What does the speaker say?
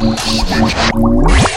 Música